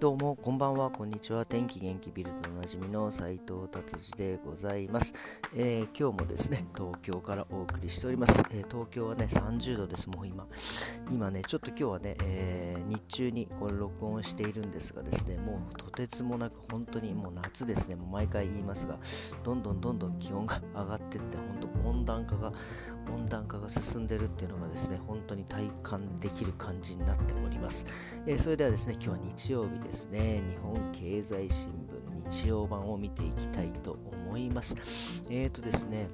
どうもこんばんは。こんにちは。天気元気ビルドおなじみの斉藤達治でございます、えー、今日もですね東京からお送りしております、えー、東京はね30度です。もう今。今ねちょっと今日はね、えー、日中にこれ録音しているんですがですねもうとてつもなく本当にもう夏ですね。もう毎回言いますがどんどんどんどん気温が上がってって本当温暖化が温暖化が進んでるっていうのがですね本当に体感できる感じになっております、えそれではですね今日は日曜日です。ですね。日本経済新聞日曜版を見ていきたいと思います。えーとですね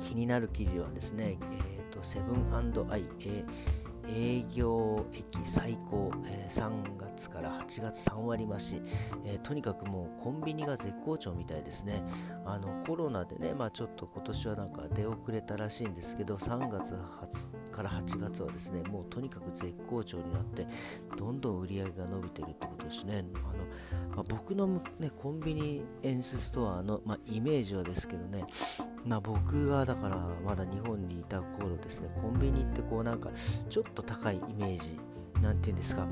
気になる記事はですねえーとセブンアイ、えー営業益最高、えー、3月から8月3割増し、えー、とにかくもうコンビニが絶好調みたいですね。あのコロナでね、まあ、ちょっと今年はなんか出遅れたらしいんですけど3月から8月はですねもうとにかく絶好調になってどんどん売り上げが伸びてるってことですね。あの、まあ、僕の、ね、コンビニエンスストアの、まあ、イメージはですけどねま、僕がだからまだ日本にいた頃ですねコンビニってこうなんかちょっと高いイメージなんていうんですか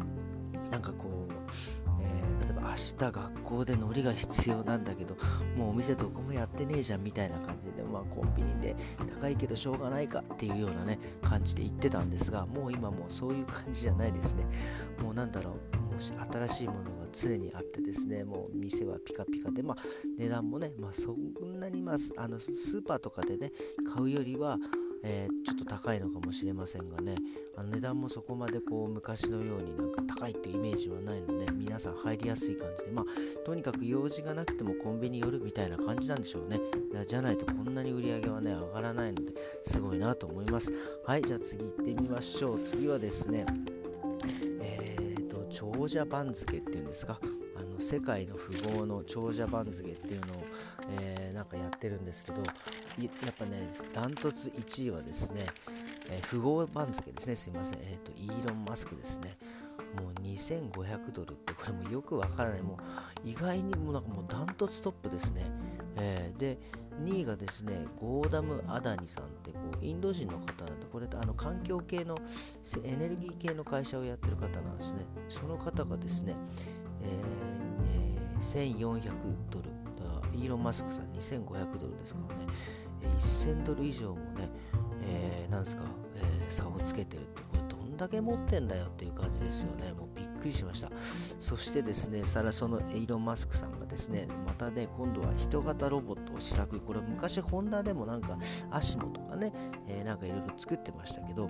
なんかこう、えー、例えば明日学校で海苔が必要なんだけどもうお店どこもやってねえじゃんみたいな感じで、まあ、コンビニで高いけどしょうがないかっていうようなね感じで言ってたんですがもう今もうそういう感じじゃないですね。もうなんだろう新しいものが常にあってですねもう店はピカピカで、まあ、値段もね、まあ、そんなに、まあ、あのスーパーとかでね買うよりは、えー、ちょっと高いのかもしれませんがねあの値段もそこまでこう昔のようになんか高いっていうイメージはないので皆さん入りやすい感じでまあとにかく用事がなくてもコンビニ寄るみたいな感じなんでしょうね。じゃないとこんなに売り上げはね上がらないのですごいなと思います。はいじゃあ次行ってみましょう。次はですね長者番付っていうんですかあの世界の富豪の長者番付っていうのを、えー、なんかやってるんですけどやっぱねダントツ1位はですね、えー、富豪番付ですね。すいません、えーと、イーロン・マスクですね。もう2500ドルってこれもよくわからない。もう意外にもなんかもうダントツトップですね、えー、で2位がですねゴーダム・アダニさんってこうインド人の方なんでこれあの環境系のエネルギー系の会社をやってる方なんですね。その方がですね、えー、1400ドル。イーロン・マスクさん2500ドルですからね。1000ドル以上もね、えー、なんですか、えー、差をつけてるってこれどんだけ持ってんだよっていう感じですよねもう。くりしました。そしてですねさらそのエイロン・マスクさんがですねまたね今度は人型ロボットを試作。これ昔ホンダでもなんかアシモとかね、えー、なんかいろいろ作ってましたけど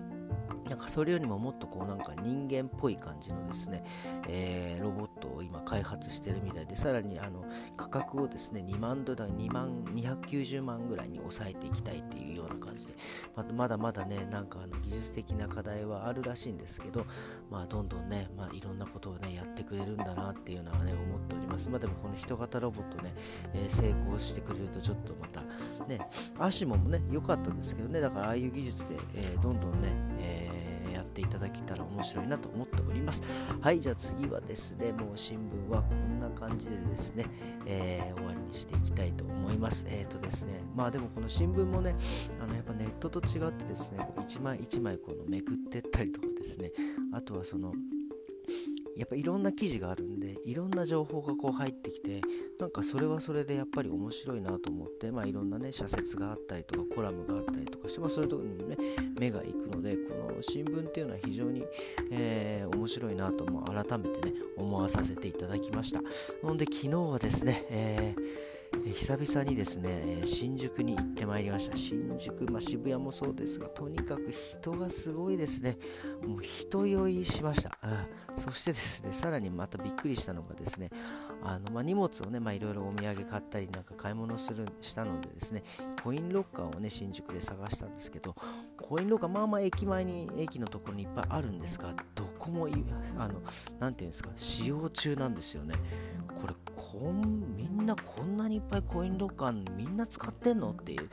なんかそれよりももっとこうなんか人間っぽい感じのですね、えー、ロボットを今開発してるみたいでさらにあの価格をですね2万ドル2万290万ぐらいに抑えていきたいっていうような感じでままだまだねなんかあの技術的な課題はあるらしいんですけどまあどんどんね、まあ、いろんなことをねやってくれるんだなっていうのはね思っております。まあでもこの人型ロボットね、えー、成功してくれるとちょっとまたねアシモもね良かったですけどね。だからああいう技術で、えー、どんどんね、えーえ、やっていただけたら面白いなと思っております。はいじゃあ次はですねもう新聞はこんな感じでですね、えー、終わりにしていきたいと思います。えっ、ー、とですねまあでもこの新聞もねあのやっぱネットと違ってですね一枚一枚このめくってったりとかですねあとはそのやっぱいろんな記事があるんでいろんな情報がこう入っててなんかそれはそれでやっぱり面白いなと思ってまあいろんなね社説があったりとかコラムがあったりとかして、まあ、そういうところにね目が行くのでこの新聞っていうのは非常に、えー、面白いなとも改めてね思わさせていただきました。なので昨日はですね、えー久々にですね、新宿に行ってまいりました。新宿、まあ、渋谷もそうですが、とにかく人がすごいですね。もう人酔いしました。うん、そしてですね、さらにまたびっくりしたのがですね、あのまあ、荷物をね、いろいろお土産買ったり、なんか買い物するしたのでですね、コインロッカーをね、新宿で探したんですけど、コインロッカー、まあまあ駅前に、駅のところにいっぱいあるんですが、どこもあの、なんていうんですか、使用中なんですよね。これこんみんなこんなにいっぱいコインロッカーみんな使ってんのっていう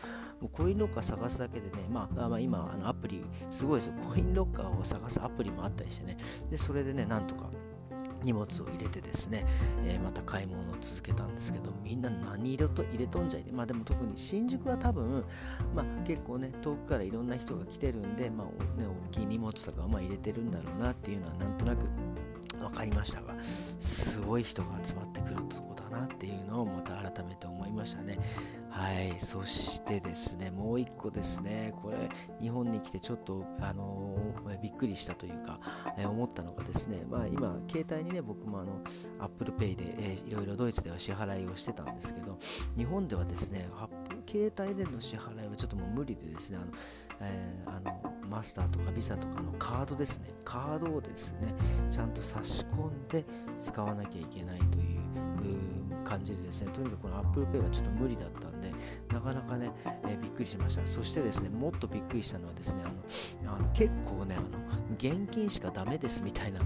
もうコインロッカー探すだけでね、まあ、まあ、今あのアプリすごいですよ。コインロッカーを探すアプリもあったりしてね。でそれでねなんとか荷物を入れてですね、えー、また買い物を続けたんですけどみんな何入れと入れとんじゃい？ねまあでも特に新宿は多分、まあ、結構ね遠くからいろんな人が来てるんで、まあね、大きい荷物とかまあ入れてるんだろうなっていうのはなんとなく分かりましたがすごい人が集まってくるとこだなっていうのをまた改めて思いましたね。はいそしてですねもう一個ですねこれ日本に来てちょっとあのー、びっくりしたというか、え、思ったのがですねまあ今携帯にね僕もあの Apple Pay で、えー、いろいろドイツでは支払いをしてたんですけど日本ではですね携帯での支払いはちょっともう無理でですね。あの、えー、あのマスターとかビザとかのカードですね。カードをですねちゃんと差し込んで使わなきゃいけないという感じでですね。とにかくこの Apple Pay はちょっと無理だったんでなかなかね、えー、びっくりしました。そしてですねもっとびっくりしたのはですねあのあの結構ねあの現金しかダメですみたいな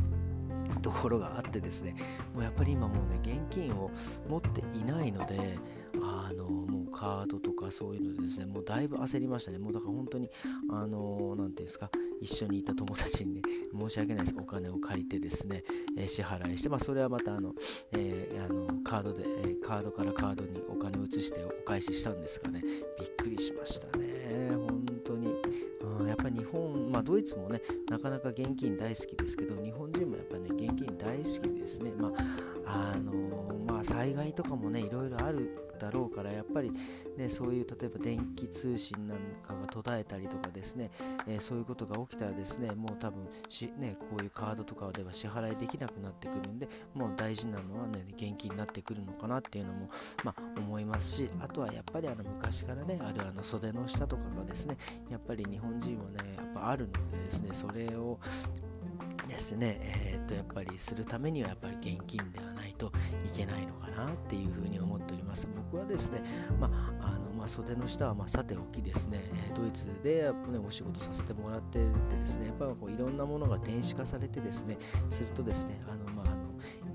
ところがあってですね。もうやっぱり今もうね現金を持っていないのであのカードとかそういうのでですねもうだいぶ焦りましたね。もうだから本当にあの何ていうんですか一緒にいた友達にね申し訳ないです。お金を借りてですね、えー、支払いしてまあそれはまたあの、えー、あのカードで、えー、カードからカードにお金を移してお返ししたんですかね。びっくりしましたね。本当に。あやっぱり日本まあドイツもねなかなか現金大好きですけど日本人もやっぱりね現金大好きですね。まああのまあ災害とかもねいろいろあるだろうからやっぱり、ね、そういう例えば電気通信なんかが途絶えたりとかですね、えー、そういうことが起きたらですねもう多分し、ね、こういうカードとかでは支払いできなくなってくるんでもう大事なのは、ね、現金になってくるのかなっていうのも、まあ、思いますしあとはやっぱりあの昔からねあるあの袖の下とかがですねやっぱり日本人はねやっぱあるのでですねそれをですね、えー、っとやっぱりするためにはやっぱり現金ではないといけないのかなっていうふうに思っております。僕はですね、まあのまあ、袖の下はまさておきですね、ドイツでやっぱ、ね、お仕事させてもらっててですねやっぱこういろんなものが電子化されてですねするとですねあの、まあ、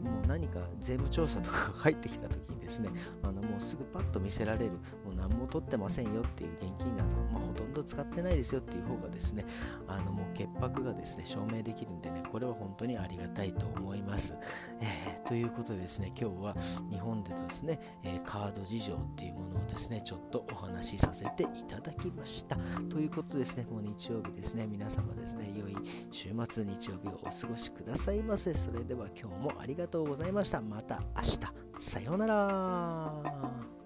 もう何か税務調査とかが入ってきた時にですね あのもうすぐパッと見せられるもう何も取ってませんよっていう現金など、まあ、ほとんど使ってないですよっていう方がですねあのもう潔白がですね証明できるんでねこれは本当にありがたいと思います、えー、ということでですね今日は日本でですね、えー、カード事情っていうものをですねちょっとお話しさせていただきました。ということですねもう日曜日ですね皆様ですね良い週末日曜日をお過ごしくださいませ。それでは今日もありがとうございました。また明日。さようなら。